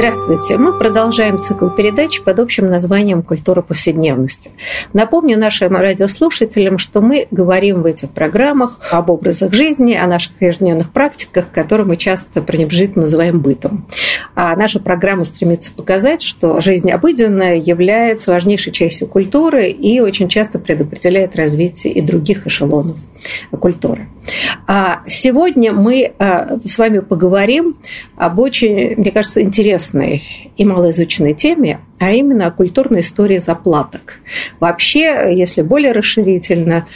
Здравствуйте. Мы продолжаем цикл передач под общим названием «Культура повседневности». Напомню нашим радиослушателям, что мы говорим в этих программах об образах жизни, о наших ежедневных практиках, которые мы часто пренебрежительно называем бытом. А наша программа стремится показать, что жизнь обыденная является важнейшей частью культуры и очень часто предопределяет развитие и других эшелонов культуры. А сегодня мы а, с вами поговорим об очень, мне кажется, интересной и малоизученной теме, а именно о культурной истории заплаток. Вообще, если более расширительно,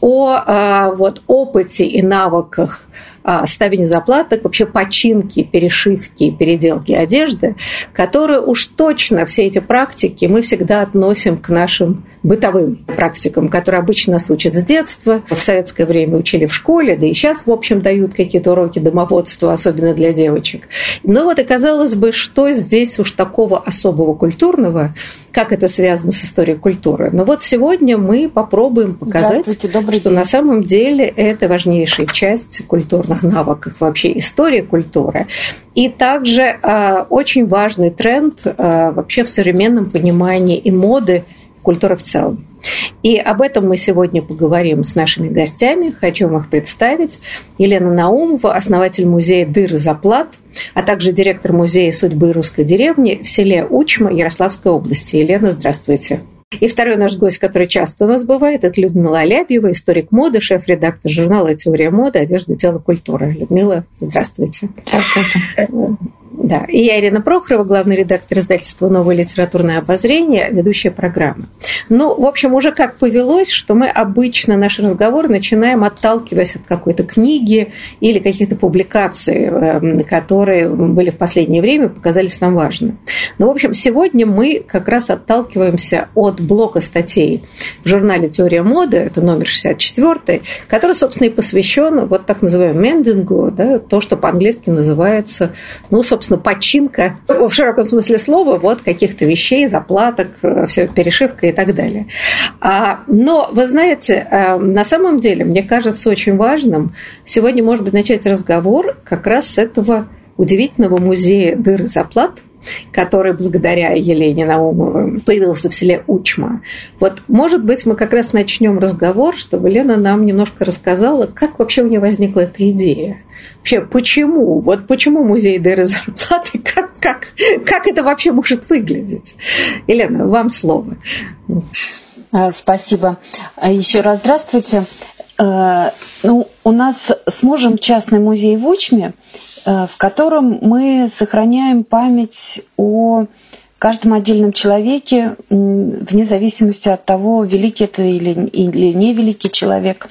о а, вот, опыте и навыках а, ставения заплаток, вообще починки, перешивки, переделки одежды, которые уж точно все эти практики мы всегда относим к нашим бытовым практикам, которые обычно нас учат с детства, в советское время учили в школе, да и сейчас, в общем, дают какие-то уроки домоводства, особенно для девочек. Но вот оказалось бы, что здесь уж такого особого культурного, как это связано с историей культуры. Но вот сегодня мы попробуем показать, что на самом деле это важнейшая часть культурных навыков, вообще истории культуры. И также э, очень важный тренд э, вообще в современном понимании и моды культуры в целом. И об этом мы сегодня поговорим с нашими гостями. Хочу вам их представить. Елена Наумова, основатель музея «Дыр и заплат», а также директор музея судьбы русской деревни в селе Учма Ярославской области. Елена, здравствуйте. И второй наш гость, который часто у нас бывает, это Людмила Алябьева, историк моды, шеф-редактор журнала «Теория моды. Одежда, тело, культура». Людмила, здравствуйте. Здравствуйте. Да, и я Ирина Прохорова, главный редактор издательства «Новое литературное обозрение», ведущая программы. Ну, в общем, уже как повелось, что мы обычно наш разговор начинаем отталкиваясь от какой-то книги или каких-то публикаций, эм, которые были в последнее время, показались нам важны. Но, в общем, сегодня мы как раз отталкиваемся от блока статей в журнале «Теория моды», это номер 64, который, собственно, и посвящен вот так называемому мендингу, да, то, что по-английски называется, ну, собственно, собственно, починка в широком смысле слова вот каких-то вещей, заплаток, э, все, перешивка и так далее. А, но, вы знаете, э, на самом деле, мне кажется очень важным сегодня, может быть, начать разговор как раз с этого удивительного музея дыр и заплат, который благодаря Елене Наумовой появился в селе Учма. Вот, может быть, мы как раз начнем разговор, чтобы Лена нам немножко рассказала, как вообще у нее возникла эта идея. Вообще, почему? Вот почему музей дыры зарплаты? Как, как, как это вообще может выглядеть? Елена, вам слово. А, спасибо. А, Еще раз здравствуйте. А, ну, у нас с мужем частный музей в Учме, Э, в котором мы сохраняем память о каждом отдельном человеке, вне зависимости от того, великий это или, или не великий человек.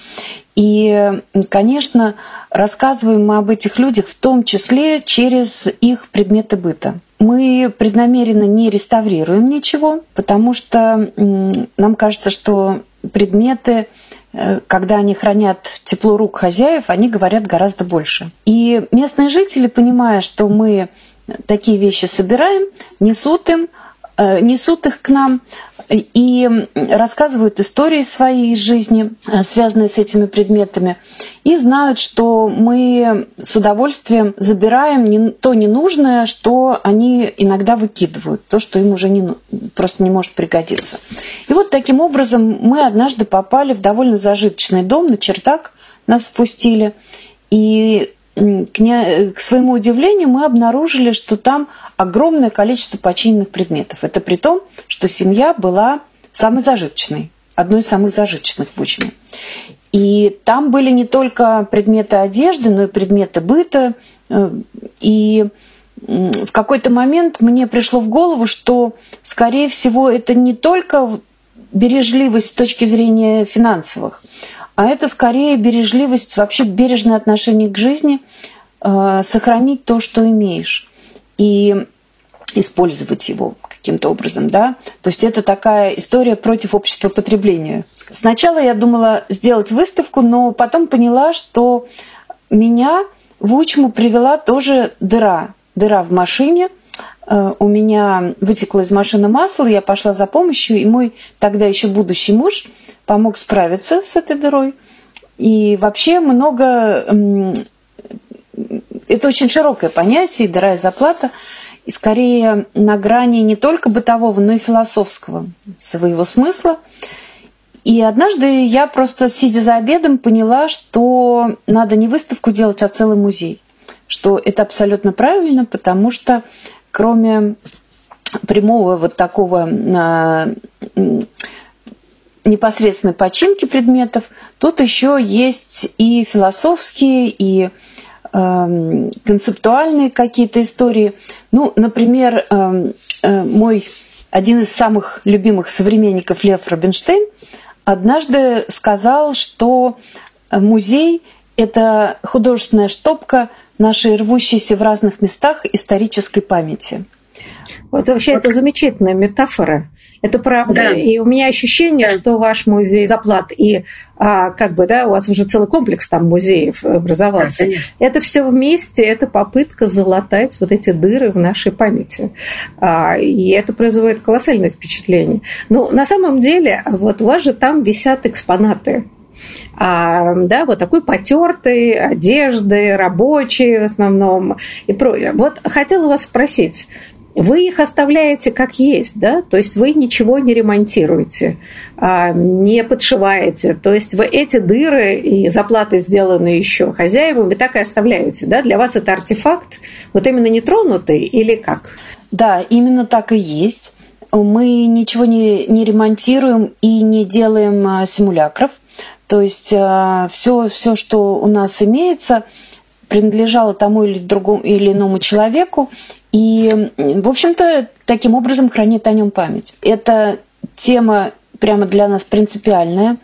И, конечно, рассказываем мы об этих людях в том числе через их предметы быта. Мы преднамеренно не реставрируем ничего, потому что нам кажется, что предметы Э, когда они хранят тепло рук хозяев, они говорят гораздо больше. И местные жители, понимая, что мы такие вещи собираем, несут им, э, несут их к нам, и рассказывают истории своей жизни, э, связанные с этими предметами, и знают, что мы с удовольствием забираем то ненужное, что они иногда выкидывают, то, что им уже не, просто не может пригодиться. И вот таким образом мы однажды попали в довольно зажиточный дом, на чердак нас спустили, и к, не, к своему удивлению мы обнаружили, что там огромное количество починенных предметов. Это при том, что семья была самой зажиточной, одной из самых зажиточных в Учине. И там были не только предметы одежды, но и предметы быта. Э, и в какой-то момент мне пришло в голову, что, скорее всего, это не только бережливость с точки зрения финансовых, а это скорее бережливость, вообще бережное отношение к жизни, э, сохранить то, что имеешь. И использовать его каким-то образом, да. То есть это такая история против общества потребления. Сначала я думала сделать выставку, но потом поняла, что меня в Учму привела тоже дыра. Дыра в машине. Э, у меня вытекло из машины масло, я пошла за помощью, и мой тогда еще будущий муж помог справиться с этой дырой. И вообще много... Это очень широкое понятие, дыра и заплата и скорее на грани не только бытового, но и философского своего смысла. И однажды я просто, сидя за обедом, поняла, что надо не выставку делать, а целый музей. Что это абсолютно правильно, потому что кроме прямого вот такого а, непосредственной починки предметов, тут еще есть и философские, и Эм, концептуальные какие-то истории. Ну, например, э, мой один из самых любимых современников Лев Рубинштейн однажды сказал, что музей – это художественная штопка нашей рвущейся в разных местах исторической памяти – вот вообще вот. это замечательная метафора. Это правда. Да. И у меня ощущение, да. что ваш музей заплат и а, как бы, да, у вас уже целый комплекс там музеев образовался. Да, это все вместе, это попытка залатать вот эти дыры в нашей памяти. А, и это производит колоссальное впечатление. Ну, на самом деле, вот у вас же там висят экспонаты а, да, вот такой потертой одежды, рабочие в основном и прочее. Вот хотела вас спросить, вы их оставляете как есть, да, то есть вы ничего не ремонтируете, а, не подшиваете, то есть вы эти дыры и заплаты сделаны еще хозяевами так и оставляете, да, для вас это артефакт, вот именно нетронутый или как? Да, именно так и есть. Мы ничего не, не ремонтируем и не делаем а, симулякров, то есть все, все, что у нас имеется, принадлежало тому или другому или иному человеку, и, в общем-то, таким образом хранит о нем память. Это тема прямо для нас принципиальная.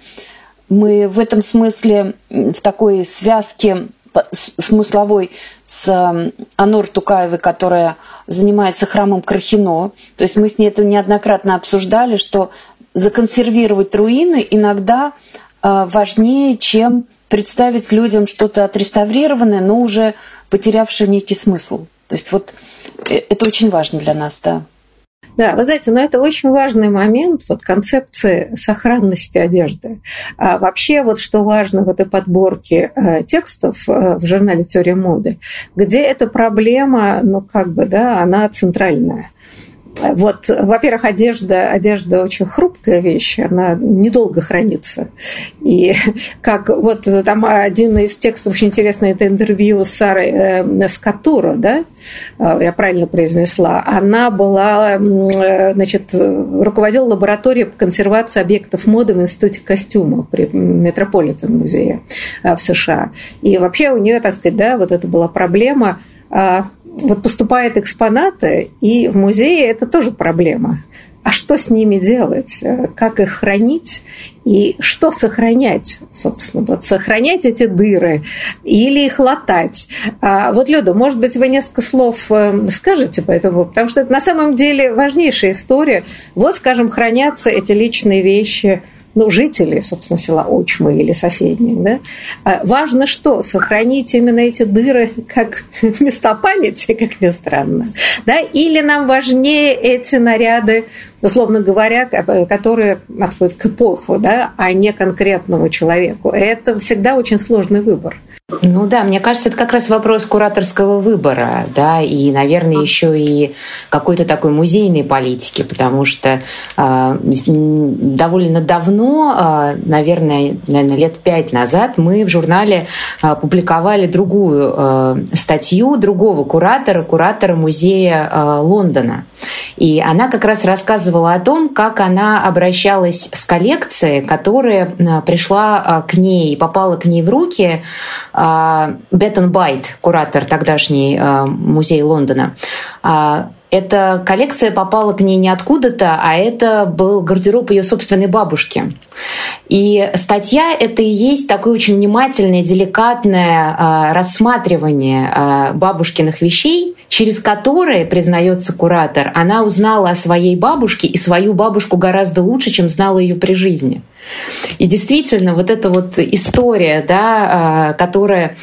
Мы в этом смысле в такой связке смысловой с Анур Тукаевой, которая занимается храмом Крахино. То есть мы с ней это неоднократно обсуждали, что законсервировать руины иногда важнее, чем представить людям что-то отреставрированное, но уже потерявшее некий смысл. То есть вот э, это очень важно для нас, да. Да, вы знаете, но это очень важный момент, вот концепции сохранности одежды. А вообще вот что важно в этой подборке э, текстов э, в журнале «Теория моды», где эта проблема, ну как бы, да, она центральная. Вот, во-первых, одежда, одежда очень хрупкая вещь, она недолго хранится. И как вот там один из текстов очень интересный, это интервью с Сарой э, Скатуро, да, э, я правильно произнесла, она была, э, значит, руководила лабораторией по консервации объектов моды в Институте костюма при Метрополитен музее в США. И вообще у нее, так сказать, да, вот это была проблема а, вот поступают экспонаты, и в музее это тоже проблема. А что с ними делать? Как их хранить? И что сохранять, собственно? Вот сохранять эти дыры или их латать? А вот, Люда, может быть, вы несколько слов э, скажете по этому? Потому что это на самом деле важнейшая история. Вот, скажем, хранятся эти личные вещи ну, жителей, собственно, села Очмы или соседних. Да? А важно что? Сохранить именно эти дыры как места памяти, как ни странно. Да? Или нам важнее эти наряды, условно говоря, которые отходят к эпоху, да, а не конкретному человеку. Это всегда очень сложный выбор. Ну да, мне кажется, это как раз вопрос кураторского выбора, да, и, наверное, еще и какой-то такой музейной политики, потому что э, довольно давно, э, наверное, наверное, лет пять назад мы в журнале э, публиковали другую э, статью другого куратора, куратора музея э, Лондона. И она как раз рассказывала о том, как она обращалась с коллекцией, которая пришла к ней и попала к ней в руки Беттон Байт, куратор тогдашний музея Лондона. Эта коллекция попала к ней не откуда-то, а это был гардероб ее собственной бабушки. И статья — это и есть такое очень внимательное, деликатное э, рассматривание э, бабушкиных вещей, через которые, признается куратор, она узнала о своей бабушке и свою бабушку гораздо лучше, чем знала ее при жизни. И действительно, вот эта вот история, да, э, которая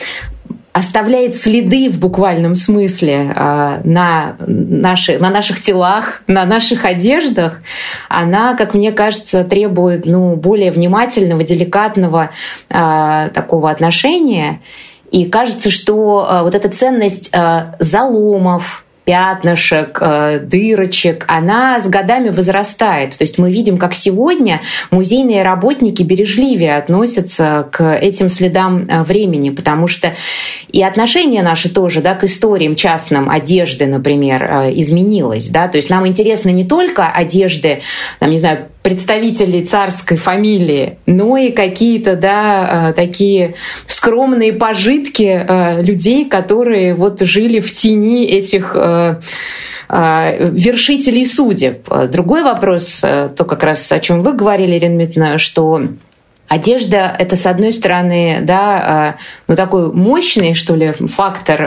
оставляет следы в буквальном смысле э, на, наши, на наших телах, на наших одеждах, она, как мне кажется, требует ну, более внимательного, деликатного э, такого отношения. И кажется, что э, вот эта ценность заломов, пятнышек, э, дырочек, она с годами возрастает. То есть мы видим, как сегодня музейные работники бережливее относятся к этим следам э, времени, потому что и отношение наше тоже да, к историям частным одежды, например, э, изменилось. Да? То есть нам интересно не только одежды, там, не знаю, представителей царской фамилии, но и какие-то, да, такие скромные пожитки людей, которые вот жили в тени этих Э, э, вершителей судеб. Другой вопрос, э, то как раз о чем вы говорили, Ирина Дмитриевна, что Одежда — это, с одной стороны, да, ну, такой мощный, что ли, фактор,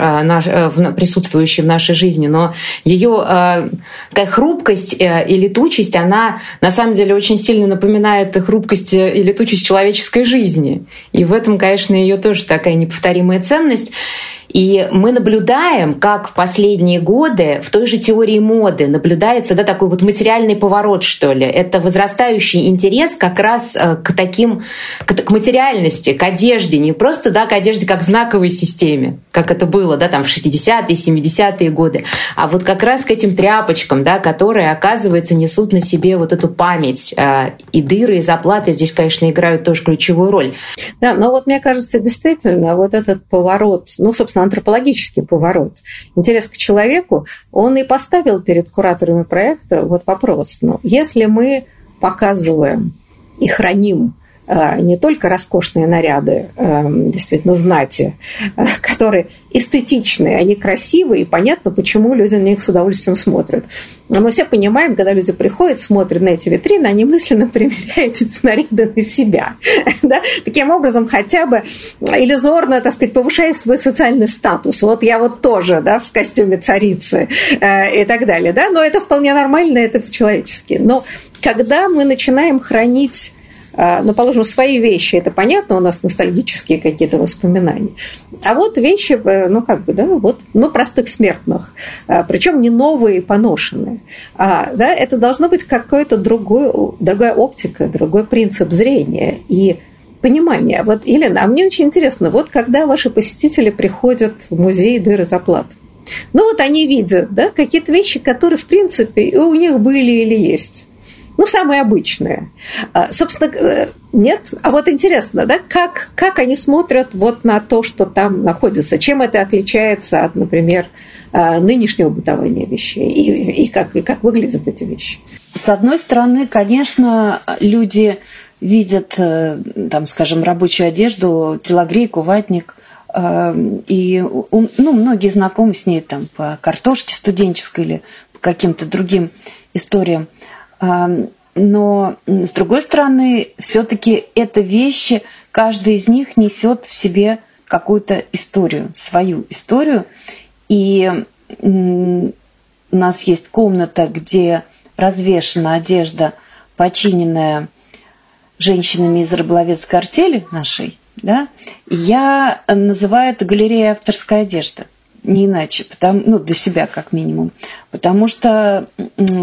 присутствующий в нашей жизни, но ее такая хрупкость и летучесть, она на самом деле очень сильно напоминает хрупкость и летучесть человеческой жизни. И в этом, конечно, ее тоже такая неповторимая ценность. И мы наблюдаем, как в последние годы в той же теории моды наблюдается да, такой вот материальный поворот, что ли. Это возрастающий интерес как раз э, к таким, к, материальности, к одежде, не просто да, к одежде как знаковой системе, как это было да, там, в 60-е, 70-е годы, а вот как раз к этим тряпочкам, да, которые, оказывается, несут на себе вот эту память. Э, и дыры, и заплаты здесь, конечно, играют тоже ключевую роль. Да, но вот мне кажется, действительно, вот этот поворот, ну, собственно, антропологический поворот. Интерес к человеку, он и поставил перед кураторами проекта вот вопрос. Ну, если мы показываем и храним не только роскошные наряды, э, действительно, знати, э, которые эстетичные, они красивые, и понятно, почему люди на них с удовольствием смотрят. Но мы все понимаем, когда люди приходят, смотрят на эти витрины, они мысленно примеряют эти наряды на себя. да? Таким образом, хотя бы иллюзорно, так сказать, повышая свой социальный статус. Вот я вот тоже да, в костюме царицы и так далее. Да? Но это вполне нормально, это по-человечески. Но когда мы начинаем хранить а, ну, положим, свои вещи, это понятно, у нас ностальгические какие-то воспоминания. А вот вещи, э, ну, как бы, да, вот, ну, простых смертных, а, причем не новые, поношенные. А, да, это должно быть какой-то другой, другая оптика, другой принцип зрения и понимания. Вот, Елена, а мне очень интересно, вот когда ваши посетители приходят в музей дыры заплат, ну вот они видят да, какие-то вещи, которые, в принципе, у них были или есть ну, самые обычные. А, собственно, э, нет. А вот интересно, да, как, как они смотрят вот на то, что там находится? Чем это отличается от, например, а, нынешнего бытования вещей? И, и, как, и как выглядят эти вещи? С одной стороны, конечно, люди видят, э, там, скажем, рабочую одежду, телогрейку, ватник – и ну, многие знакомы с ней там, по картошке студенческой или по каким-то другим историям. Но, с другой стороны, все-таки это вещи, каждый из них несет в себе какую-то историю, свою историю. И у нас есть комната, где развешена одежда, починенная женщинами из рыболовецкой артели нашей, да, я называю это галереей авторской одежды не иначе, потому, ну, для себя как минимум. Потому что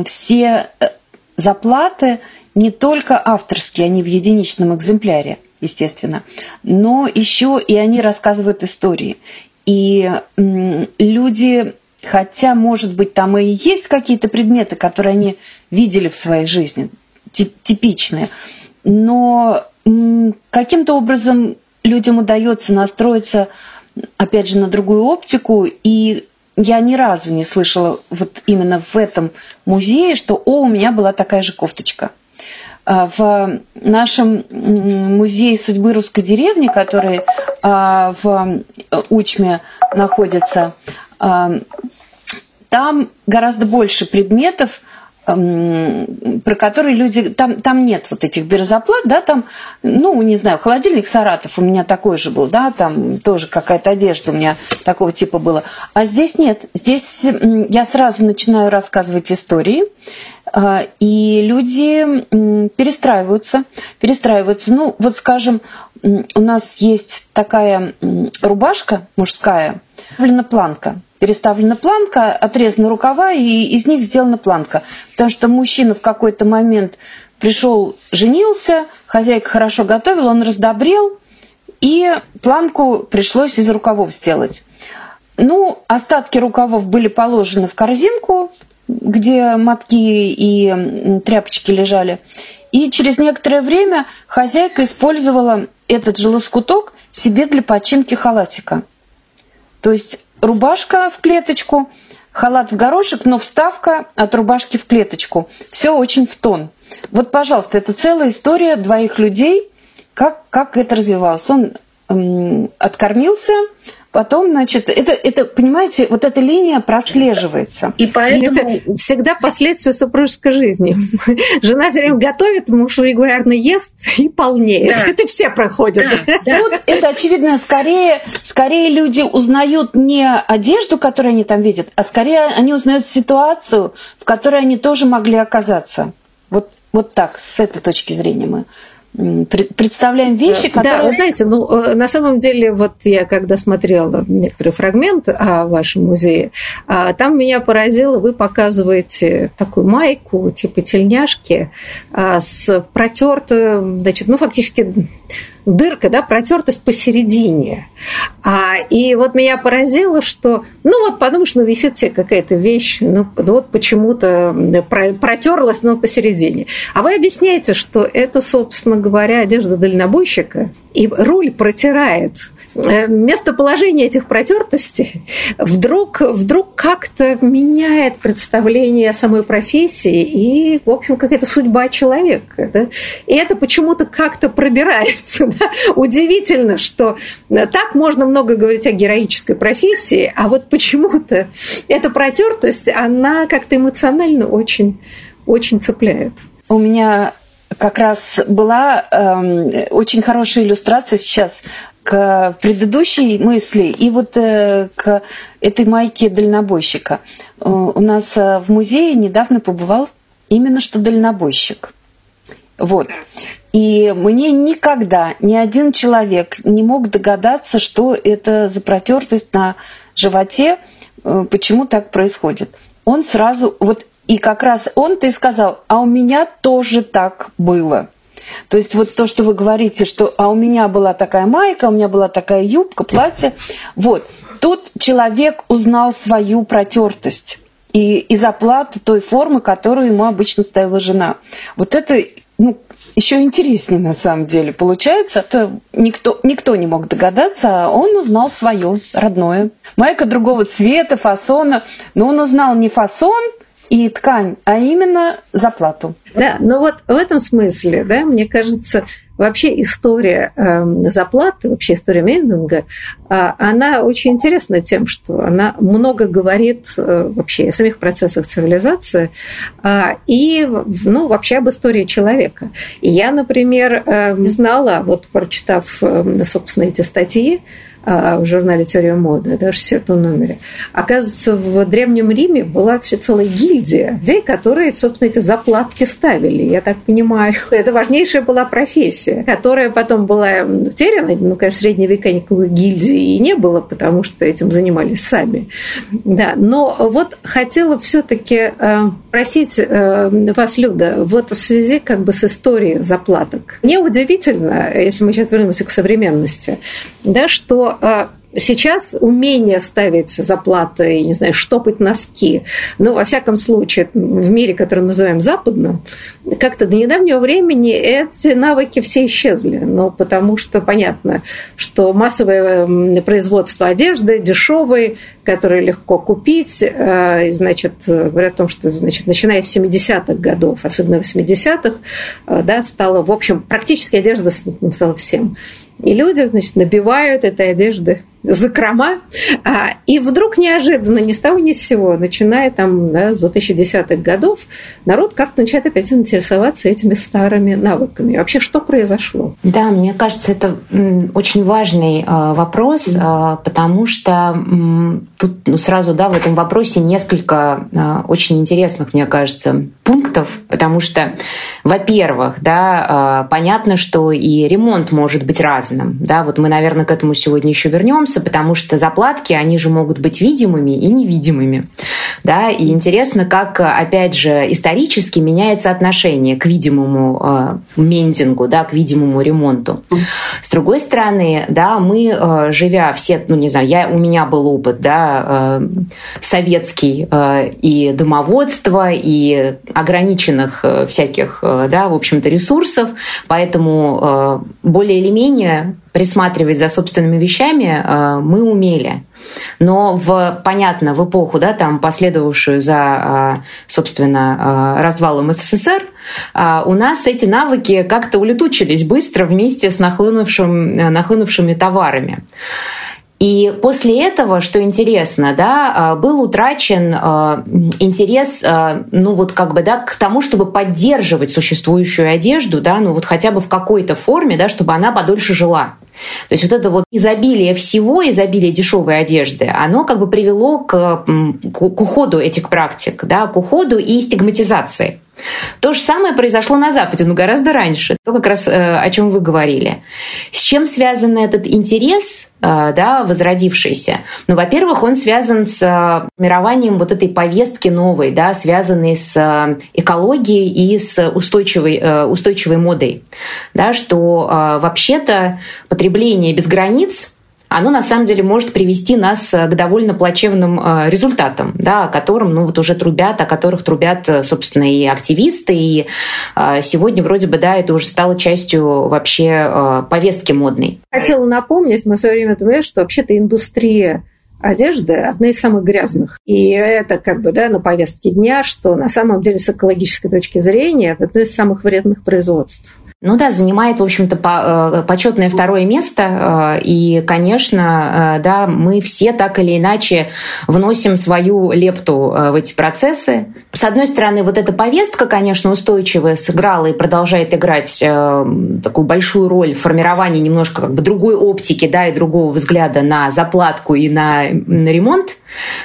все э, заплаты не только авторские, они в единичном экземпляре, естественно, но еще и они рассказывают истории. И люди, хотя, может быть, там и есть какие-то предметы, которые они видели в своей жизни, типичные, но каким-то образом людям удается настроиться, опять же, на другую оптику и я ни разу не слышала вот именно в этом музее, что «О, у меня была такая же кофточка». А, в нашем музее судьбы русской деревни, который а, в Учме находится, а, там гораздо больше предметов, про которые люди... Там, там нет вот этих бирзоплат, да, там, ну, не знаю, холодильник Саратов у меня такой же был, да, там тоже какая-то одежда у меня такого типа была. А здесь нет. Здесь я сразу начинаю рассказывать истории, а, и люди перестраиваются, перестраиваются. Ну, вот скажем, у нас есть такая рубашка мужская, планка переставлена планка, отрезаны рукава, и из них сделана планка. Потому что мужчина в какой-то момент пришел, женился, хозяйка хорошо готовила, он раздобрел, и планку пришлось из рукавов сделать. Ну, остатки рукавов были положены в корзинку, где мотки и тряпочки лежали. И через некоторое время хозяйка использовала этот же лоскуток себе для починки халатика. То есть рубашка в клеточку, халат в горошек, но вставка от рубашки в клеточку. Все очень в тон. Вот, пожалуйста, это целая история двоих людей, как, как это развивалось. Он откормился, Потом, значит, это, это, понимаете, вот эта линия прослеживается. И поэтому... Это всегда последствия супружеской жизни. Жена все время готовит, муж регулярно ест и полнеет. Да. Это все проходят. Да. Да. Тут это, очевидно, скорее, скорее люди узнают не одежду, которую они там видят, а скорее они узнают ситуацию, в которой они тоже могли оказаться. Вот, вот так, с этой точки зрения мы представляем вещи, которые... Да, вы знаете, ну, э, на самом деле, вот я когда смотрела некоторый фрагмент о вашем музее, а, там меня поразило, вы показываете такую майку, типа тельняшки, а, с протертой, значит, ну, фактически дырка, да, протертость посередине. А, и вот меня поразило, что, ну вот подумаешь, ну висит себе какая-то вещь, ну вот почему-то протерлась, но посередине. А вы объясняете, что это, собственно говоря, одежда дальнобойщика, и руль протирает местоположение этих протертостей вдруг, вдруг как-то меняет представление о самой профессии и, в общем, какая-то судьба человека. Да? И это почему-то как-то пробирается. Да? Удивительно, что так можно много говорить о героической профессии, а вот почему-то эта протертость, она как-то эмоционально очень, очень цепляет. У меня как раз была э, очень хорошая иллюстрация сейчас к предыдущей мысли и вот э, к этой майке дальнобойщика. Э, у нас э, в музее недавно побывал именно что дальнобойщик. Вот. И мне никогда ни один человек не мог догадаться, что это за протертость на животе, почему так происходит. Он сразу, вот и как раз он-то и сказал, а у меня тоже так было. То есть вот то, что вы говорите, что а у меня была такая майка, у меня была такая юбка, платье. Вот. Тут человек узнал свою протертость и из оплаты той формы, которую ему обычно ставила жена. Вот это ну, еще интереснее на самом деле получается. Это никто, никто не мог догадаться, а он узнал свое родное. Майка другого цвета, фасона, но он узнал не фасон, и ткань, а именно заплату. Да, но вот в этом смысле, да, мне кажется, вообще история э, заплаты, вообще история мейдинга, э, она очень интересна тем, что она много говорит э, вообще о самих процессах цивилизации э, и, ну, вообще об истории человека. И я, например, э, знала, вот прочитав, э, собственно, эти статьи, а, в журнале «Теория моды», даже в четвертом номере. Оказывается, в Древнем Риме была целая гильдия людей, которые, собственно, эти заплатки ставили. Я так понимаю, это важнейшая была профессия, которая потом была утеряна. Ну, конечно, в средние века никакой гильдии и не было, потому что этим занимались сами. Да, но вот хотела все таки э, просить э, вас, Люда, вот в связи как бы с историей заплаток. Мне удивительно, если мы сейчас вернемся к современности, да, что а, сейчас умение ставить заплаты, не знаю, штопать носки, ну, во всяком случае, в мире, который мы называем западным, как-то до недавнего времени эти навыки все исчезли. Ну, потому что понятно, что массовое производство одежды дешевой, которые легко купить, э, значит, говорят о том, что, значит, начиная с 70-х годов, особенно 80-х, э, да, стало, в общем, практически одежда стала всем. И люди, значит, набивают этой одежды закрома, а, и вдруг неожиданно, ни с того ни с сего, начиная там да, с 2010-х годов, народ как-то начинает опять интересоваться этими старыми навыками. Вообще, что произошло? Да, мне кажется, это очень важный а, вопрос, mm. потому что тут ну, сразу да, в этом вопросе несколько очень интересных, мне кажется, пунктов, потому что, во-первых, да, понятно, что и ремонт может быть разным. Да, вот мы, наверное, к этому сегодня еще вернемся потому что заплатки, они же могут быть видимыми и невидимыми. Да? И интересно, как, опять же, исторически меняется отношение к видимому э, мендингу, да, к видимому ремонту. С другой стороны, да, мы, э, живя все, ну, не знаю, я, у меня был опыт, да, э, советский э, и домоводства, и ограниченных э, всяких, э, да, в общем-то, ресурсов, поэтому э, более или менее присматривать за собственными вещами э, мы умели. Но в, понятно, в эпоху, да, там, последовавшую за, э, собственно, э, развалом СССР, у нас эти навыки как-то улетучились быстро вместе с нахлынувшим, нахлынувшими товарами. И после этого, что интересно, да, а, был утрачен а, интерес, а, ну вот как бы, да, к тому, чтобы поддерживать существующую одежду, да, ну вот хотя бы в какой-то форме, да, чтобы она подольше жила. То есть вот это вот изобилие всего, изобилие дешевой одежды, оно как бы привело к, к уходу этих практик, да, к уходу и стигматизации. То же самое произошло на Западе, но гораздо раньше. То, как раз э, о чем вы говорили. С чем связан этот интерес, э, да, возродившийся? Ну, во-первых, он связан с э, формированием вот этой повестки новой, да, связанной с экологией и с устойчивой, устойчивой модой. Да, что вообще-то потребление без границ оно на самом деле может привести нас э, к довольно плачевным э, результатам, да, о котором ну, вот уже трубят, о которых трубят, э, собственно, и активисты. И сегодня вроде бы, да, это уже стало частью вообще повестки модной. Хотела напомнить, мы все время думали, что вообще-то индустрия одежды одна из самых грязных. И это как бы да, на повестке дня, что на самом деле с экологической точки зрения это одно из самых вредных производств. Ну да, занимает, в общем-то, э, почетное второе место. Э, и, конечно, э, да, мы все так или иначе вносим свою лепту в эти процессы. С одной стороны, вот эта повестка, конечно, устойчивая, сыграла и продолжает играть такую большую роль в формировании немножко как бы другой оптики, да, и другого взгляда на заплатку и на, на ремонт.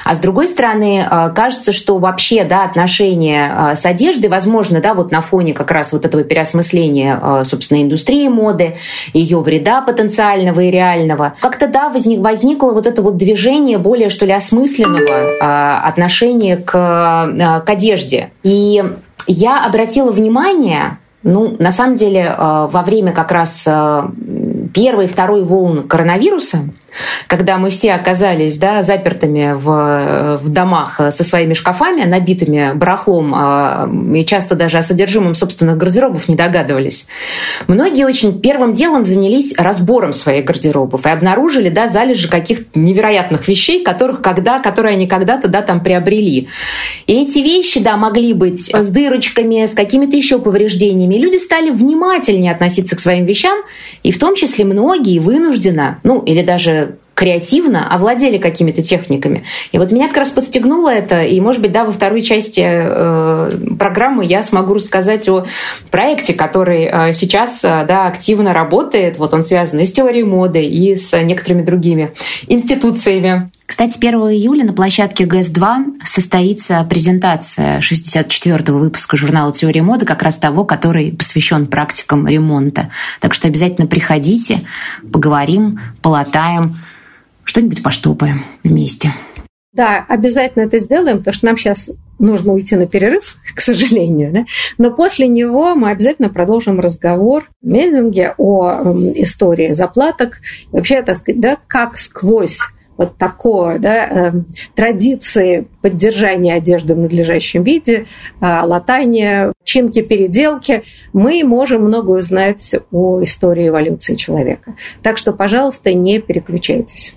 А с другой стороны, кажется, что вообще, да, отношения с одеждой, возможно, да, вот на фоне как раз вот этого переосмысления Э, собственно, индустрии моды, ее вреда потенциального и реального. Как-то, да, возник, возникло вот это вот движение более, что ли, осмысленного э, отношения к, э, к одежде. И я обратила внимание, ну, на самом деле, во время как раз первой второй волн коронавируса, когда мы все оказались да, запертыми в, в домах со своими шкафами, набитыми барахлом, а, и часто даже о содержимом собственных гардеробов не догадывались. Многие очень первым делом занялись разбором своих гардеробов и обнаружили да, залежи каких-то невероятных вещей, которых когда, которые они когда-то да, там приобрели. И эти вещи да, могли быть с дырочками, с какими-то еще повреждениями. И люди стали внимательнее относиться к своим вещам, и в том числе многие вынужденно, ну или даже креативно овладели какими-то техниками. И вот меня как раз подстегнуло это, и, может быть, да, во второй части э, программы я смогу рассказать о проекте, который э, сейчас э, да, активно работает. Вот он связан и с теорией моды, и с некоторыми другими институциями. Кстати, 1 июля на площадке ГЭС-2 состоится презентация 64-го выпуска журнала «Теория моды», как раз того, который посвящен практикам ремонта. Так что обязательно приходите, поговорим, полатаем, что-нибудь поштопаем вместе. Да, обязательно это сделаем, потому что нам сейчас нужно уйти на перерыв, к сожалению. Да? Но после него мы обязательно продолжим разговор в Мединге о истории заплаток. Вообще, так сказать, да, как сквозь вот такое, да, э, традиции поддержания одежды в надлежащем виде, э, латания, чинки, переделки, мы можем много узнать о истории эволюции человека. Так что, пожалуйста, не переключайтесь.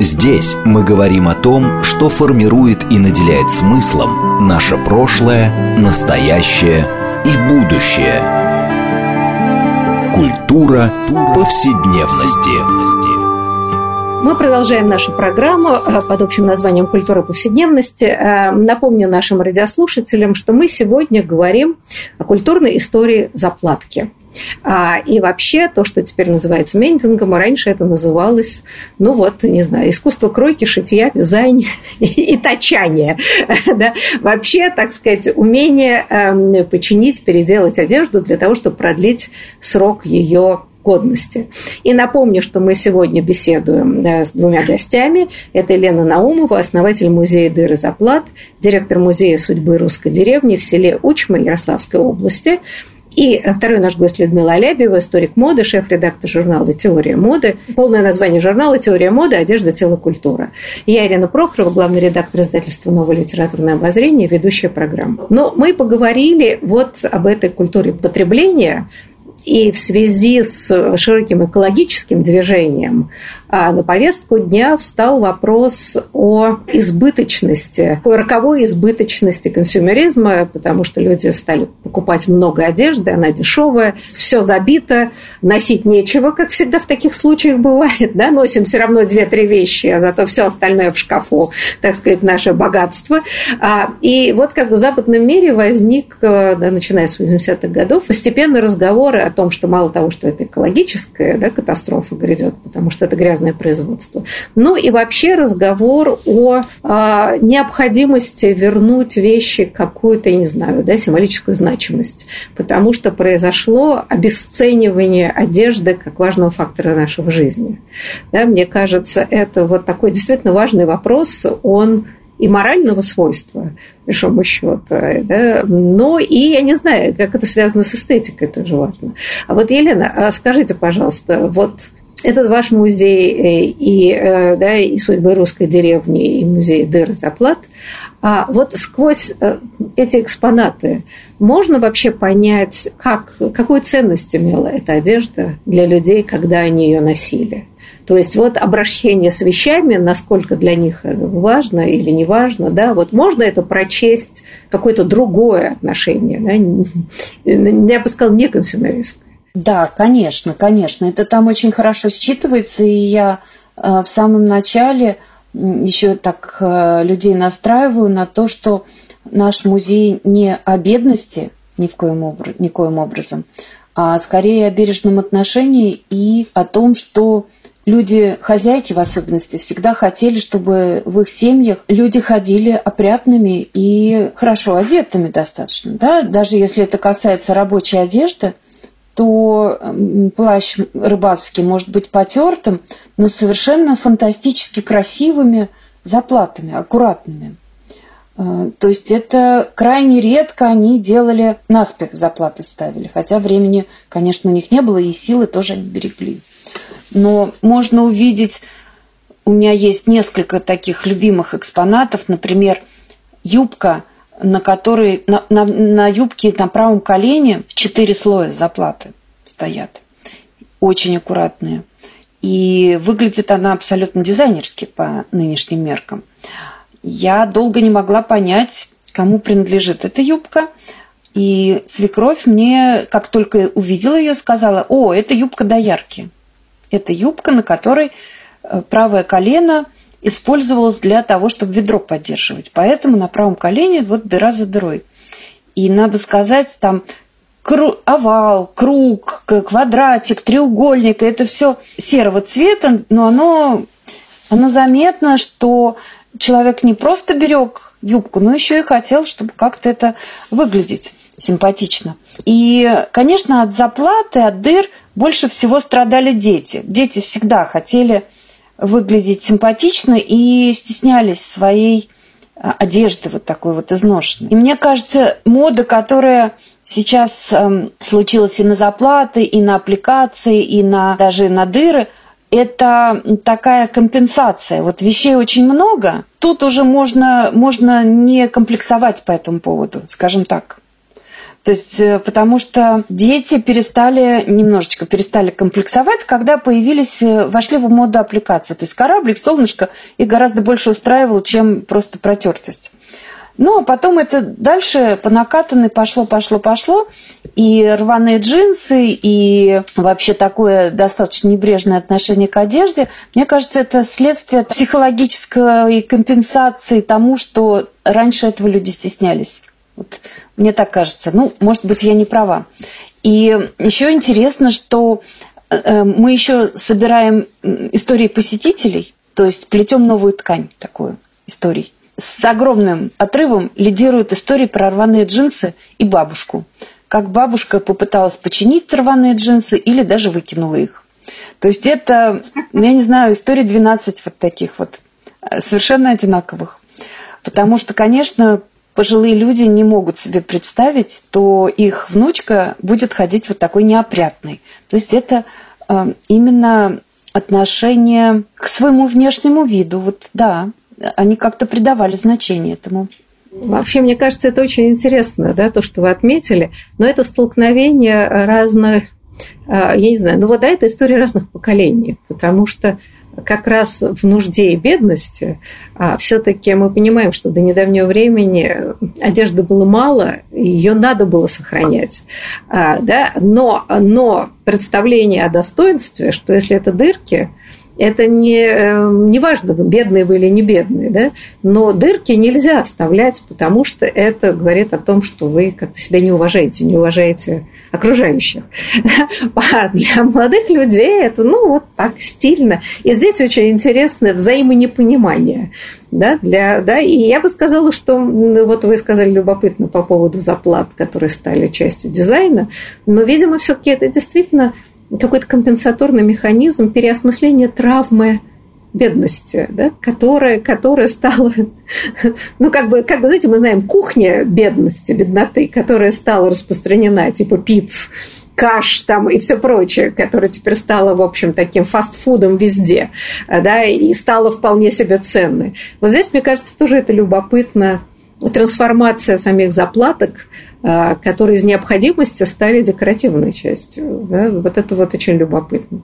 Здесь мы говорим о том, что формирует и наделяет смыслом наше прошлое, настоящее и будущее. Культура повседневности. Мы продолжаем нашу программу э, под общим названием «Культура повседневности». Э, напомню нашим радиослушателям, что мы сегодня говорим о культурной истории заплатки. А, и вообще то, что теперь называется мендингом, а раньше это называлось, ну вот, не знаю, искусство кройки, шитья, вязания и точания. Да? Вообще, так сказать, умение эм, починить, переделать одежду для того, чтобы продлить срок ее годности. И напомню, что мы сегодня беседуем да, с двумя гостями. Это Елена Наумова, основатель музея Дыры Заплат, директор музея судьбы русской деревни в селе Учма Ярославской области. И второй наш гость Людмила Алябьева, историк моды, шеф-редактор журнала «Теория моды». Полное название журнала «Теория моды. Одежда, тело, культура». Я Ирина Прохорова, главный редактор издательства «Новое литературное обозрение», ведущая программы. Но мы поговорили вот об этой культуре потребления, и в связи с широким экологическим движением а на повестку дня встал вопрос о избыточности, о роковой избыточности консюмеризма, потому что люди стали покупать много одежды, она дешевая, все забито, носить нечего, как всегда в таких случаях бывает, да, носим все равно две-три вещи, а зато все остальное в шкафу, так сказать, наше богатство. А, и вот как в западном мире возник, да, начиная с 80-х годов, постепенно разговоры о том, что мало того, что это экологическая да, катастрофа грядет, потому что это грязное производство. Ну и вообще разговор о, о необходимости вернуть вещи какую-то, я не знаю, да, символическую значимость, потому что произошло обесценивание одежды как важного фактора нашего жизни. Да, мне кажется, это вот такой действительно важный вопрос, он и морального свойства, большому счету, да, но и, я не знаю, как это связано с эстетикой, тоже важно. А вот, Елена, а скажите, пожалуйста, вот этот ваш музей э, и, э, да, и судьбы русской деревни, и музей Дыр Заплат, а вот сквозь э, эти экспонаты можно вообще понять, как, какую ценность имела эта одежда для людей, когда они ее носили? То есть вот обращение с вещами, насколько для них важно или не важно, да, вот можно это прочесть какое-то другое отношение, да, я бы сказала, не консюмеристское. Да, конечно, конечно. Это там очень хорошо считывается, и я э, в самом начале еще так э, людей настраиваю на то, что наш музей не о бедности ни в коем, образ, никоим образом, а скорее о бережном отношении и о том, что люди, хозяйки в особенности, всегда хотели, чтобы в их семьях люди ходили опрятными и хорошо одетыми достаточно. Да? Даже если это касается рабочей одежды – то плащ рыбацкий может быть потертым, но совершенно фантастически красивыми заплатами, аккуратными. Э, то есть это крайне редко они делали наспех заплаты ставили, хотя времени, конечно, у них не было, и силы тоже они берегли. Но можно увидеть, у меня есть несколько таких любимых экспонатов, например, юбка на которой на, на, на юбке на правом колене в четыре слоя заплаты стоят. Очень аккуратные. И выглядит она абсолютно дизайнерски по нынешним меркам. Я долго не могла понять, кому принадлежит эта юбка. И свекровь мне, как только увидела ее, сказала, о, это юбка доярки. Это юбка, на которой э, правое колено использовалась для того, чтобы ведро поддерживать. Поэтому на правом колене вот дыра за дырой. И надо сказать, там кру- овал, круг, квадратик, треугольник, это все серого цвета, но оно, оно заметно, что человек не просто берег юбку, но еще и хотел, чтобы как-то это выглядеть симпатично. И, конечно, от заплаты, от дыр больше всего страдали дети. Дети всегда хотели выглядеть симпатично и стеснялись своей а, одежды вот такой вот изношенной. И мне кажется, мода, которая сейчас эм, случилась и на заплаты, и на аппликации, и на даже на дыры, это такая компенсация. Вот вещей очень много, тут уже можно, можно не комплексовать по этому поводу, скажем так. То есть, э, потому что дети перестали, немножечко перестали комплексовать, когда появились, э, вошли в моду аппликации. То есть кораблик, солнышко их гораздо больше устраивал, чем просто протертость. Ну, а потом это дальше по накатанной пошло, пошло, пошло. И рваные джинсы, и вообще такое достаточно небрежное отношение к одежде. Мне кажется, это следствие психологической компенсации тому, что раньше этого люди стеснялись. Вот, мне так кажется. Ну, может быть, я не права. И еще интересно, что э, мы еще собираем истории посетителей, то есть плетем новую ткань такую историй с огромным отрывом лидирует история про рваные джинсы и бабушку. Как бабушка попыталась починить рваные джинсы или даже выкинула их. То есть это, я не знаю, история 12 вот таких вот, э, совершенно одинаковых. Потому что, конечно, пожилые люди не могут себе представить, то их внучка будет ходить вот такой неопрятной. То есть это э, именно отношение к своему внешнему виду. Вот да, они как-то придавали значение этому. Вообще, мне кажется, это очень интересно, да, то, что вы отметили, но это столкновение разных, а, я не знаю, ну вот да, это история разных поколений, потому что как раз в нужде и бедности а все-таки мы понимаем, что до недавнего времени одежды было мало, ее надо было сохранять. А, да? но, но представление о достоинстве, что если это дырки, это не, эм, не важно, бедные вы или не бедные, да? но дырки нельзя оставлять, потому что это говорит о том, что вы как-то себя не уважаете, не уважаете окружающих. А для молодых людей это, ну, вот так стильно. И здесь очень интересное взаимонепонимание. Да, для, да, и я бы сказала, что вот вы сказали любопытно по поводу заплат, которые стали частью дизайна, но, видимо, все-таки это действительно какой-то компенсаторный механизм переосмысления травмы бедности, да, которая, которая стала, ну, как бы, как бы, знаете, мы знаем, кухня бедности, бедноты, которая стала распространена, типа пиц, каш там и все прочее, которое теперь стало, в общем, таким фастфудом везде, да, и стало вполне себе ценной. Вот здесь, мне кажется, тоже это любопытно, трансформация самих заплаток которые из необходимости стали декоративной частью. Да? Вот это вот очень любопытно.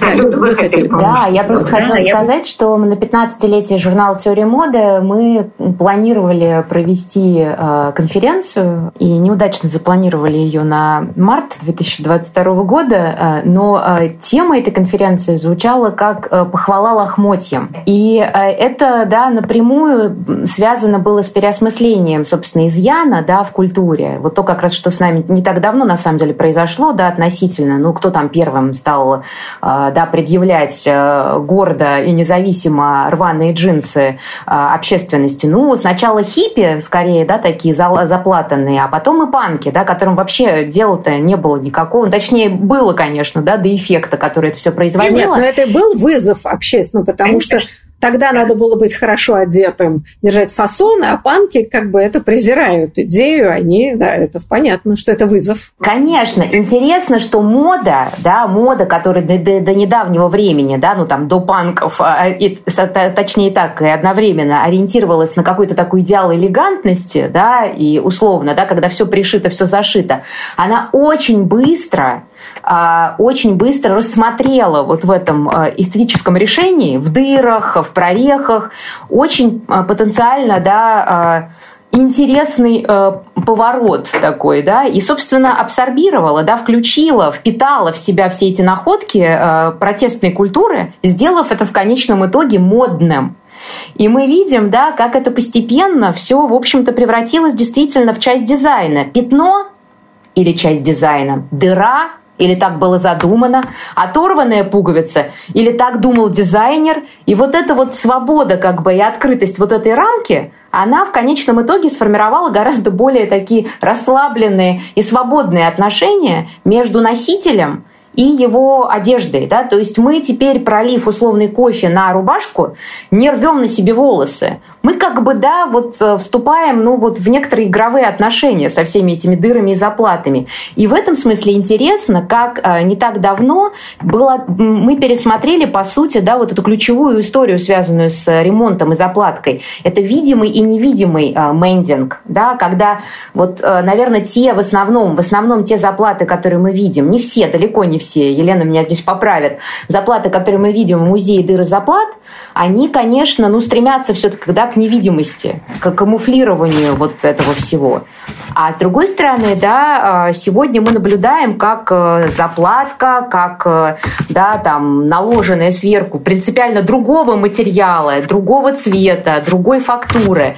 Да, Люд, вы хотели Да, я просто да, хотела я... сказать, что на 15-летие журнала «Теория моды» мы планировали провести э, конференцию и неудачно запланировали ее на март 2022 года, э, но э, тема этой конференции звучала как э, «Похвала лохмотьям». И э, это да, напрямую связано было с переосмыслением, собственно, изъяна да, в культуре. Вот то как раз, что с нами не так давно на самом деле произошло, да, относительно, ну, кто там первым стал э, да, предъявлять э, гордо и независимо рваные джинсы э, общественности. Ну, сначала хиппи, скорее, да, такие заплатанные, а потом и панки, да, которым вообще дела-то не было никакого. Точнее, было, конечно, да, до эффекта, который это все производило. Нет, но это был вызов общественный, потому что Тогда надо было быть хорошо одетым, держать фасон, а панки как бы это презирают идею, они, да, это понятно, что это вызов. Конечно, интересно, что мода, да, мода, которая до, до, до недавнего времени, да, ну там до панков, а, и, точнее так, и одновременно ориентировалась на какой-то такой идеал элегантности, да, и условно, да, когда все пришито, все зашито, она очень быстро а, очень быстро рассмотрела вот в этом а, эстетическом решении, в дырах, в прорехах, очень а, потенциально, да, интересный поворот такой, да, и, собственно, абсорбировала, да, включила, впитала в себя все эти находки протестной культуры, сделав это в конечном итоге модным. И мы видим, да, как это постепенно все, в общем-то, превратилось действительно в часть дизайна. Пятно или часть дизайна, дыра или так было задумано, оторванная пуговица, или так думал дизайнер. И вот эта вот свобода как бы и открытость вот этой рамки, она в конечном итоге сформировала гораздо более такие расслабленные и свободные отношения между носителем и его одеждой. Да? То есть мы теперь, пролив условный кофе на рубашку, не рвем на себе волосы. Мы как бы, да, вот э, вступаем, ну, вот в некоторые игровые отношения со всеми этими дырами и заплатами. И в этом смысле интересно, как э, не так давно было, мы пересмотрели, по сути, да, вот эту ключевую историю, связанную с ремонтом и заплаткой. Это видимый и невидимый э, мендинг, да, когда вот, наверное, те в основном, в основном те заплаты, которые мы видим, не все, далеко не все, Елена меня здесь поправит, заплаты, которые мы видим в музее дыры заплат, они, конечно, ну, стремятся все-таки да, к невидимости, к камуфлированию вот этого всего. А с другой стороны, да, а, сегодня мы наблюдаем, как э, заплатка, как э, да, там, наложенная сверху принципиально другого материала, другого цвета, другой фактуры,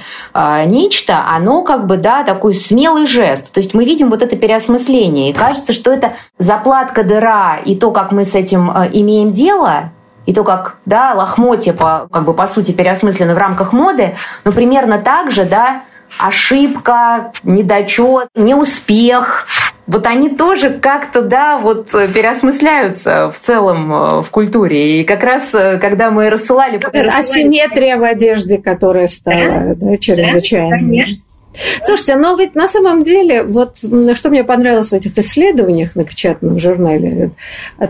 нечто, оно как бы, да, такой смелый жест. То есть мы видим вот это переосмысление, и кажется, что это заплатка дыра, и то, как мы с этим э, имеем дело, и то, как да, лохмотья по, как бы, по сути переосмыслены в рамках моды, но примерно так же, да, ошибка, недочет, неуспех, вот они тоже как-то, да, вот переосмысляются в целом э, в культуре. И как раз, э, когда мы рассылали... рассылали... Асимметрия в одежде, которая стала да? Да, чрезвычайно. Да, Слушайте, но ведь на самом деле, вот что мне понравилось в этих исследованиях, напечатанных в журнале,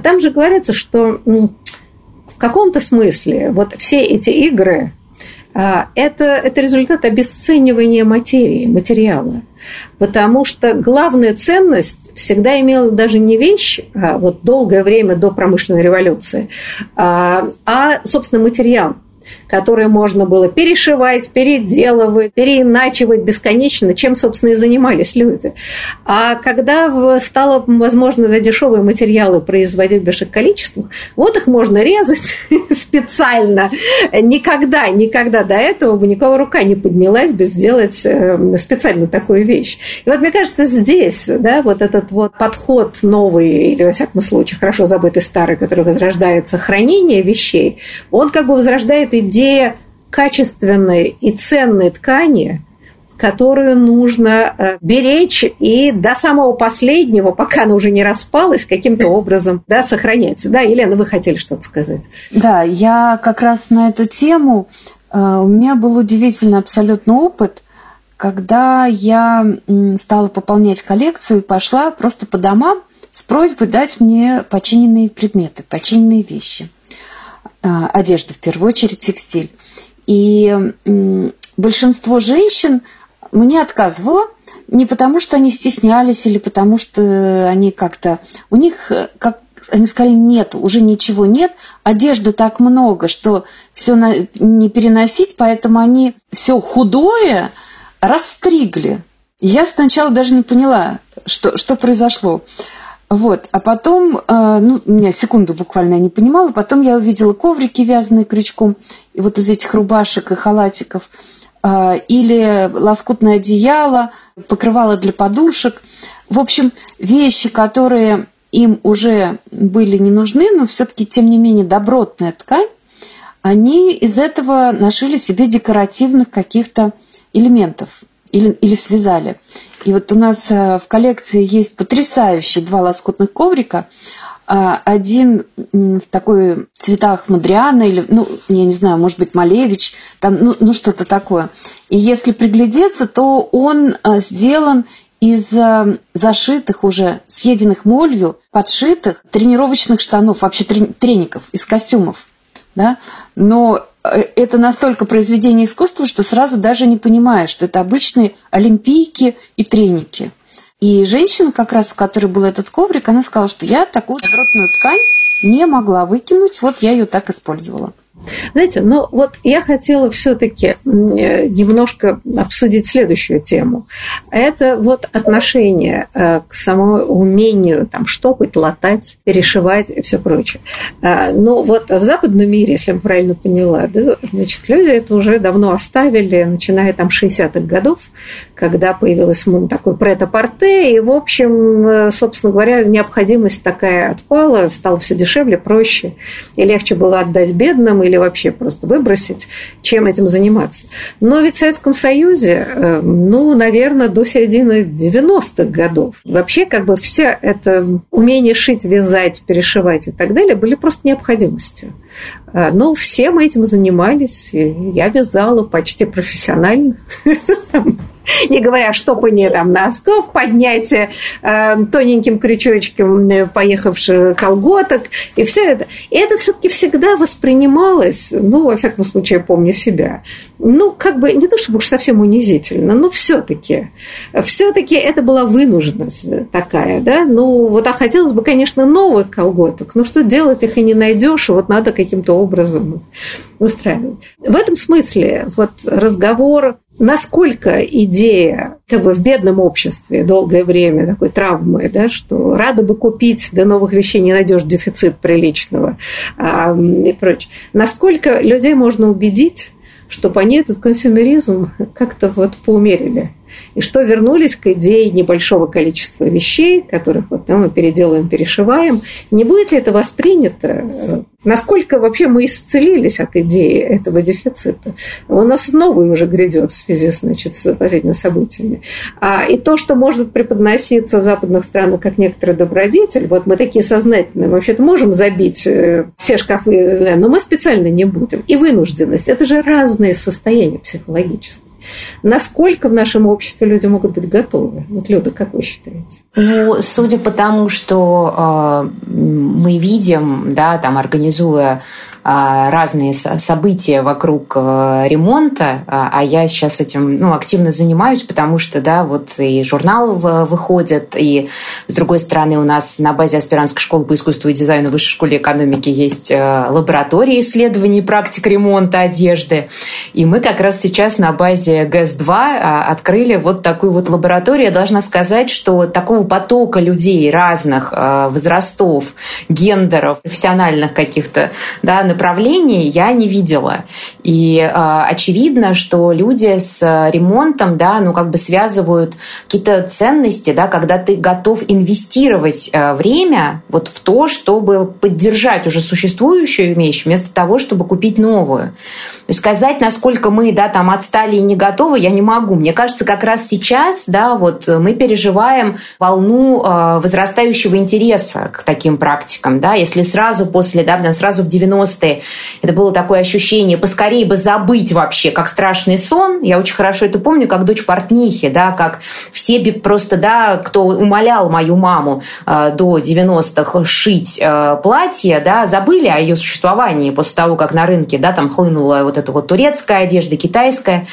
там же говорится, что в каком-то смысле вот все эти игры а, это, это результат обесценивания материи, материала. Потому что главная ценность всегда имела даже не вещь, а вот долгое время до промышленной революции, а, а собственно, материал которые можно было перешивать, переделывать, переиначивать бесконечно, чем, собственно, и занимались люди. А когда стало возможно на дешевые материалы производить в больших количествах, вот их можно резать специально. Никогда, никогда до этого бы никого рука не поднялась бы сделать э, специально такую вещь. И вот мне кажется, здесь, да, вот этот вот подход новый, или, во всяком случае, хорошо забытый старый, который возрождается, хранение вещей, он как бы возрождает идея качественной и ценной ткани, которую нужно э, беречь и до самого последнего, пока она уже не распалась, каким-то образом да, сохранять. Да, Елена, вы хотели что-то сказать? Да, я как раз на эту тему, э, у меня был удивительный абсолютно опыт, когда я стала пополнять коллекцию и пошла просто по домам с просьбой дать мне починенные предметы, починенные вещи. А, одежда, в первую очередь текстиль. И большинство женщин мне отказывало не потому, что они стеснялись или потому, что они как-то... У них, как они сказали, нет, уже ничего нет, одежды так много, что все не переносить, поэтому они все худое расстригли. Я сначала даже не поняла, что, что произошло. Вот, а потом, э, ну, меня секунду буквально я не понимала, потом я увидела коврики, вязаные крючком, и вот из этих рубашек и халатиков, э, или лоскутное одеяло, покрывало для подушек. В общем, вещи, которые им уже были не нужны, но все-таки, тем не менее, добротная ткань, они из этого нашили себе декоративных каких-то элементов или, или связали. И вот у нас э, в коллекции есть потрясающие два лоскутных коврика. А, один в такой цветах Мадриана или, ну, я не знаю, может быть, Малевич, там, ну, ну что-то такое. И если приглядеться, то он э, сделан из э, зашитых уже, съеденных молью, подшитых тренировочных штанов, вообще треников, из костюмов. Да? Но это настолько произведение искусства, что сразу даже не понимаешь, что это обычные олимпийки и треники. И женщина, как раз у которой был этот коврик, она сказала, что я такую добротную ткань не могла выкинуть, вот я ее так использовала. Знаете, но вот я хотела все-таки немножко обсудить следующую тему. Это вот отношение э, к самому умению там штопать, латать, перешивать и все прочее. А, но вот в западном мире, если я правильно поняла, да, значит, люди это уже давно оставили, начиная там 60-х годов, когда появилось такой прет-а-порте, и, в общем, э, собственно говоря, необходимость такая отпала, стало все дешевле, проще, и легче было отдать бедным, или вообще просто выбросить, чем этим заниматься. Но ведь в Советском Союзе, э, ну, наверное, до середины 90-х годов вообще как бы вся это умение шить, вязать, перешивать и так далее были просто необходимостью. А, Но все мы этим занимались. Я вязала почти профессионально. Не говоря о штопании там носков, поднятие э, тоненьким крючочком э, поехавших колготок и все это. И это все-таки всегда воспринималось, ну, во всяком случае, помню себя, ну, как бы не то чтобы уж совсем унизительно, но все-таки, все-таки это была вынужденность такая, да. Ну, вот а хотелось бы, конечно, новых колготок, но что делать их и не найдешь, и вот надо каким-то образом устраивать. В этом смысле вот разговор насколько идея как бы в бедном обществе долгое время такой травмы, да, что рада бы купить, до новых вещей не найдешь дефицит приличного а, и прочее. Насколько людей можно убедить, чтобы они этот консюмеризм как-то вот поумерили и что вернулись к идее небольшого количества вещей, которых вот мы переделываем, перешиваем. Не будет ли это воспринято? Насколько вообще мы исцелились от идеи этого дефицита? У нас новый уже грядет в связи значит, с последними событиями. А, и то, что может преподноситься в западных странах как некоторый добродетель, вот мы такие сознательные, мы вообще-то можем забить э, все шкафы, но мы специально не будем. И вынужденность – это же разные состояния психологические. Насколько в нашем обществе люди могут быть готовы? Вот, Люда, как вы считаете? Ну, судя по тому, что э, мы видим, да, там, организуя разные события вокруг э, ремонта, а, а я сейчас этим ну, активно занимаюсь, потому что, да, вот и журнал выходит, и, с другой стороны, у нас на базе аспирантской школы по искусству и дизайну Высшей школе экономики есть э, лаборатория исследований практик ремонта одежды, и мы как раз сейчас на базе ГЭС-2 а, открыли вот такую вот лабораторию. Я должна сказать, что такого потока людей разных э, возрастов, гендеров, профессиональных каких-то, да, направлений я не видела. И э, очевидно, что люди с ремонтом, да, ну как бы связывают какие-то ценности, да, когда ты готов инвестировать э, время вот в то, чтобы поддержать уже существующую вещь, вместо того, чтобы купить новую. То сказать, насколько мы, да, там отстали и не готовы, я не могу. Мне кажется, как раз сейчас, да, вот мы переживаем волну э, возрастающего интереса к таким практикам, да, если сразу после, да, сразу в 90 90 это было такое ощущение поскорее бы забыть вообще, как страшный сон. Я очень хорошо это помню, как дочь портнихи, да, как все просто, да, кто умолял мою маму э, до 90-х шить э, платье, да, забыли о ее существовании после того, как на рынке, да, там хлынула вот эта вот турецкая одежда, китайская.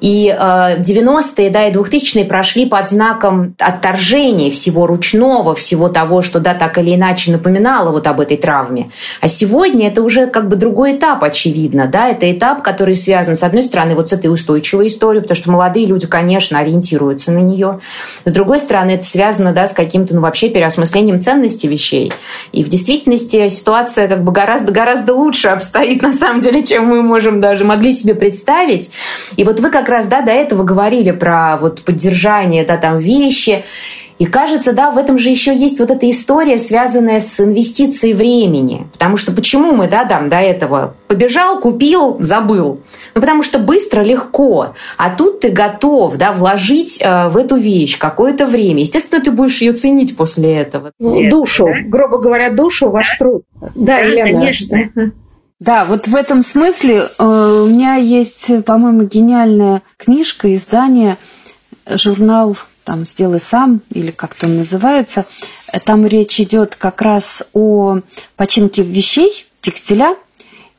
И э, 90-е, да, и 2000-е прошли под знаком отторжения всего ручного, всего того, что, да, так или иначе напоминало вот об этой травме. А сегодня это уже как бы другой этап, очевидно. Да? Это этап, который связан, с одной стороны, вот с этой устойчивой историей, потому что молодые люди, конечно, ориентируются на нее. С другой стороны, это связано да, с каким-то ну, вообще переосмыслением ценности вещей. И в действительности ситуация как бы гораздо-гораздо лучше обстоит на самом деле, чем мы можем даже могли себе представить. И вот вы как раз да, до этого говорили про вот поддержание да, там, вещи. И кажется, да, в этом же еще есть вот эта история, связанная с инвестицией времени. Потому что почему мы, да, там до этого побежал, купил, забыл? Ну, потому что быстро, легко. А тут ты готов, да, вложить э, в эту вещь какое-то время. Естественно, ты будешь ее ценить после этого. Ну, душу, да? грубо говоря, душу, ваш труд. Да, да Елена. конечно. Да, вот в этом смысле э, у меня есть, по-моему, гениальная книжка, издание, журнал там «Сделай сам» или как-то он называется, там речь идет как раз о починке вещей, текстиля,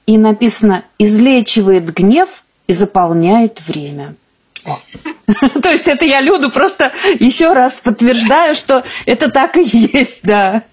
и написано «излечивает гнев и заполняет время». То есть это я Люду просто еще раз подтверждаю, что это так и есть, да.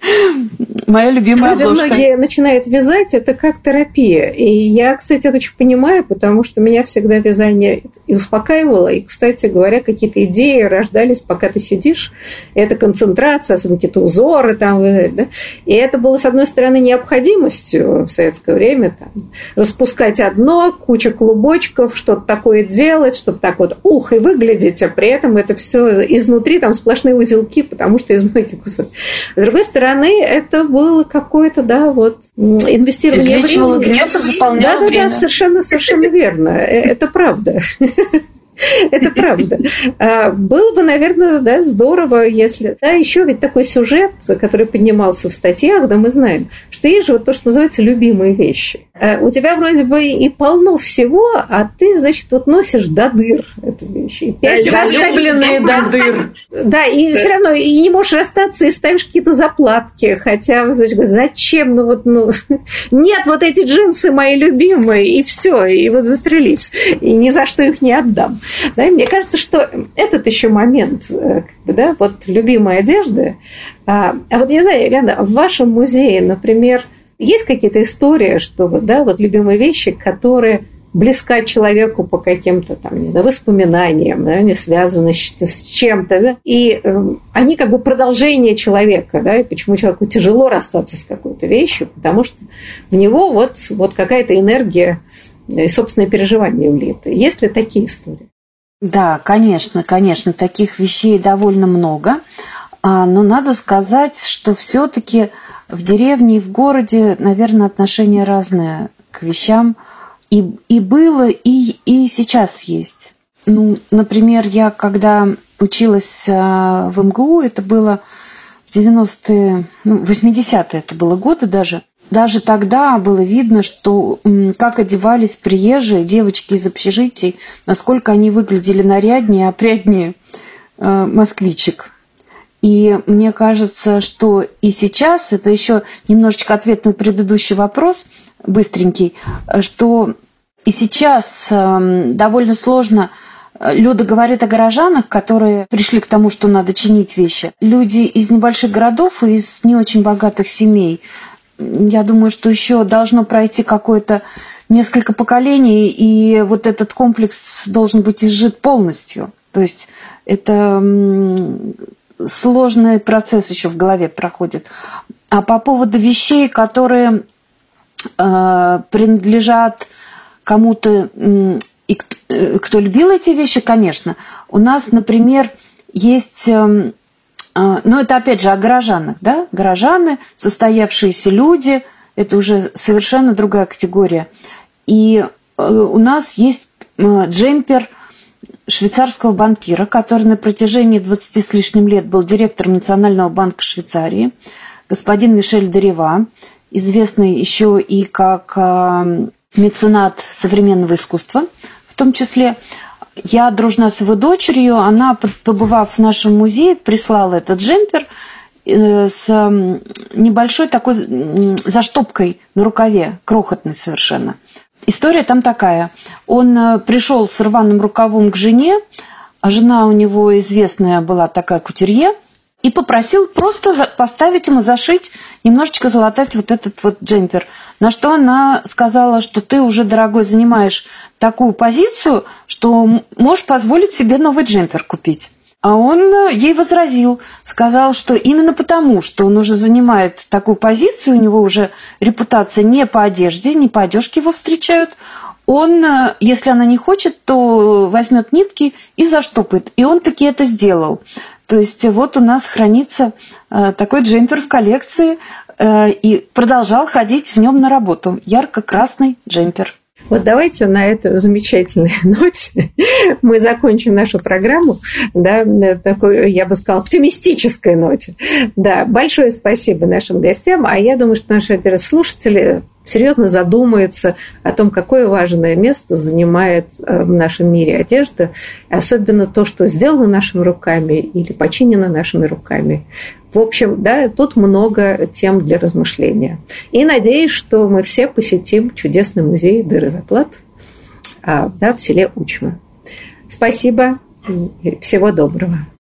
Моя любимая Люди обложка. многие начинают вязать, это как терапия. И я, кстати, это очень понимаю, потому что меня всегда вязание и успокаивало. И, кстати говоря, какие-то идеи рождались, пока ты сидишь. Это концентрация, особенно какие-то узоры там. Да? И это было, с одной стороны, необходимостью в советское время. Там, распускать одно, куча клубочков, что-то такое делать, чтобы так вот ух, и выглядеть выглядеть, а при этом это все изнутри там сплошные узелки, потому что из мойки кусок. С другой стороны, это было какое-то, да, вот инвестирование времени. гнев и заполнял да, да, время. да, совершенно, совершенно верно. Э, это правда. Это правда. А, было бы, наверное, да, здорово, если... Да, еще ведь такой сюжет, который поднимался в статьях, да, мы знаем, что есть же вот то, что называется любимые вещи. А у тебя вроде бы и полно всего, а ты, значит, вот носишь до дыр эту вещь. Залюбленные до дыр. Да, и все равно и не можешь расстаться, и ставишь какие-то заплатки. Хотя, значит, зачем? Ну вот, ну... Нет, вот эти джинсы мои любимые, и все, и вот застрелись. И ни за что их не отдам. Да, и мне кажется, что этот еще момент, э, как бы, да, вот любимая одежда. А, а вот я знаю, Лена, в вашем музее, например, есть какие-то истории, что да, вот любимые вещи, которые близка человеку по каким-то там, не знаю, воспоминаниям, да, они связаны с чем-то, да, и э, они как бы продолжение человека, да, и почему человеку тяжело расстаться с какой-то вещью, потому что в него вот, вот какая-то энергия и собственные переживания влиты. Есть ли такие истории? Да, конечно, конечно, таких вещей довольно много. А, но надо сказать, что все-таки в деревне и в городе, наверное, отношение разное к вещам. И, и было, и, и сейчас есть. Ну, например, я когда училась а, в МГУ, это было в 90-е, ну, 80-е это было годы даже, даже тогда было видно, что как одевались приезжие девочки из общежитий, насколько они выглядели наряднее, опрятнее э, москвичек. И мне кажется, что и сейчас, это еще немножечко ответ на предыдущий вопрос, быстренький, что и сейчас эм, довольно сложно э, Люда говорит о горожанах, которые пришли к тому, что надо чинить вещи. Люди из небольших городов и из не очень богатых семей я думаю, что еще должно пройти какое-то несколько поколений, и вот этот комплекс должен быть изжит полностью. То есть это сложный процесс еще в голове проходит. А по поводу вещей, которые э, принадлежат кому-то, э, и кто, э, кто любил эти вещи, конечно. У нас, например, есть э, а, но это опять же о горожанах, да? Горожаны, состоявшиеся люди, это уже совершенно другая категория. И э, у нас есть э, джемпер швейцарского банкира, который на протяжении 20 с лишним лет был директором Национального банка Швейцарии, господин Мишель Дерева, известный еще и как э, меценат современного искусства, в том числе. Я дружна с его дочерью, она, побывав в нашем музее, прислала этот джемпер э, с небольшой такой заштопкой на рукаве, крохотной совершенно. История там такая. Он э, пришел с рваным рукавом к жене, а жена у него известная была такая кутюрье – и попросил просто поставить ему зашить, немножечко залатать вот этот вот джемпер. На что она сказала, что ты уже, дорогой, занимаешь такую позицию, что можешь позволить себе новый джемпер купить. А он э, ей возразил, сказал, что именно потому, что он уже занимает такую позицию, у него уже репутация не по одежде, не по одежке его встречают, он, э, если она не хочет, то возьмет нитки и заштопает. И он таки это сделал. То есть вот у нас хранится э, такой джемпер в коллекции, и продолжал ходить в нем на работу. Ярко-красный джемпер. Вот давайте на этой замечательной ноте мы закончим нашу программу, да, такой, я бы сказала, оптимистической ноте. Да, большое спасибо нашим гостям, а я думаю, что наши слушатели серьезно задумаются о том, какое важное место занимает э, в нашем мире одежда, особенно то, что сделано нашими руками или починено нашими руками. В общем, да, тут много тем для размышления. И надеюсь, что мы все посетим чудесный музей Дыры Заплат да, в селе Учма. Спасибо и всего доброго.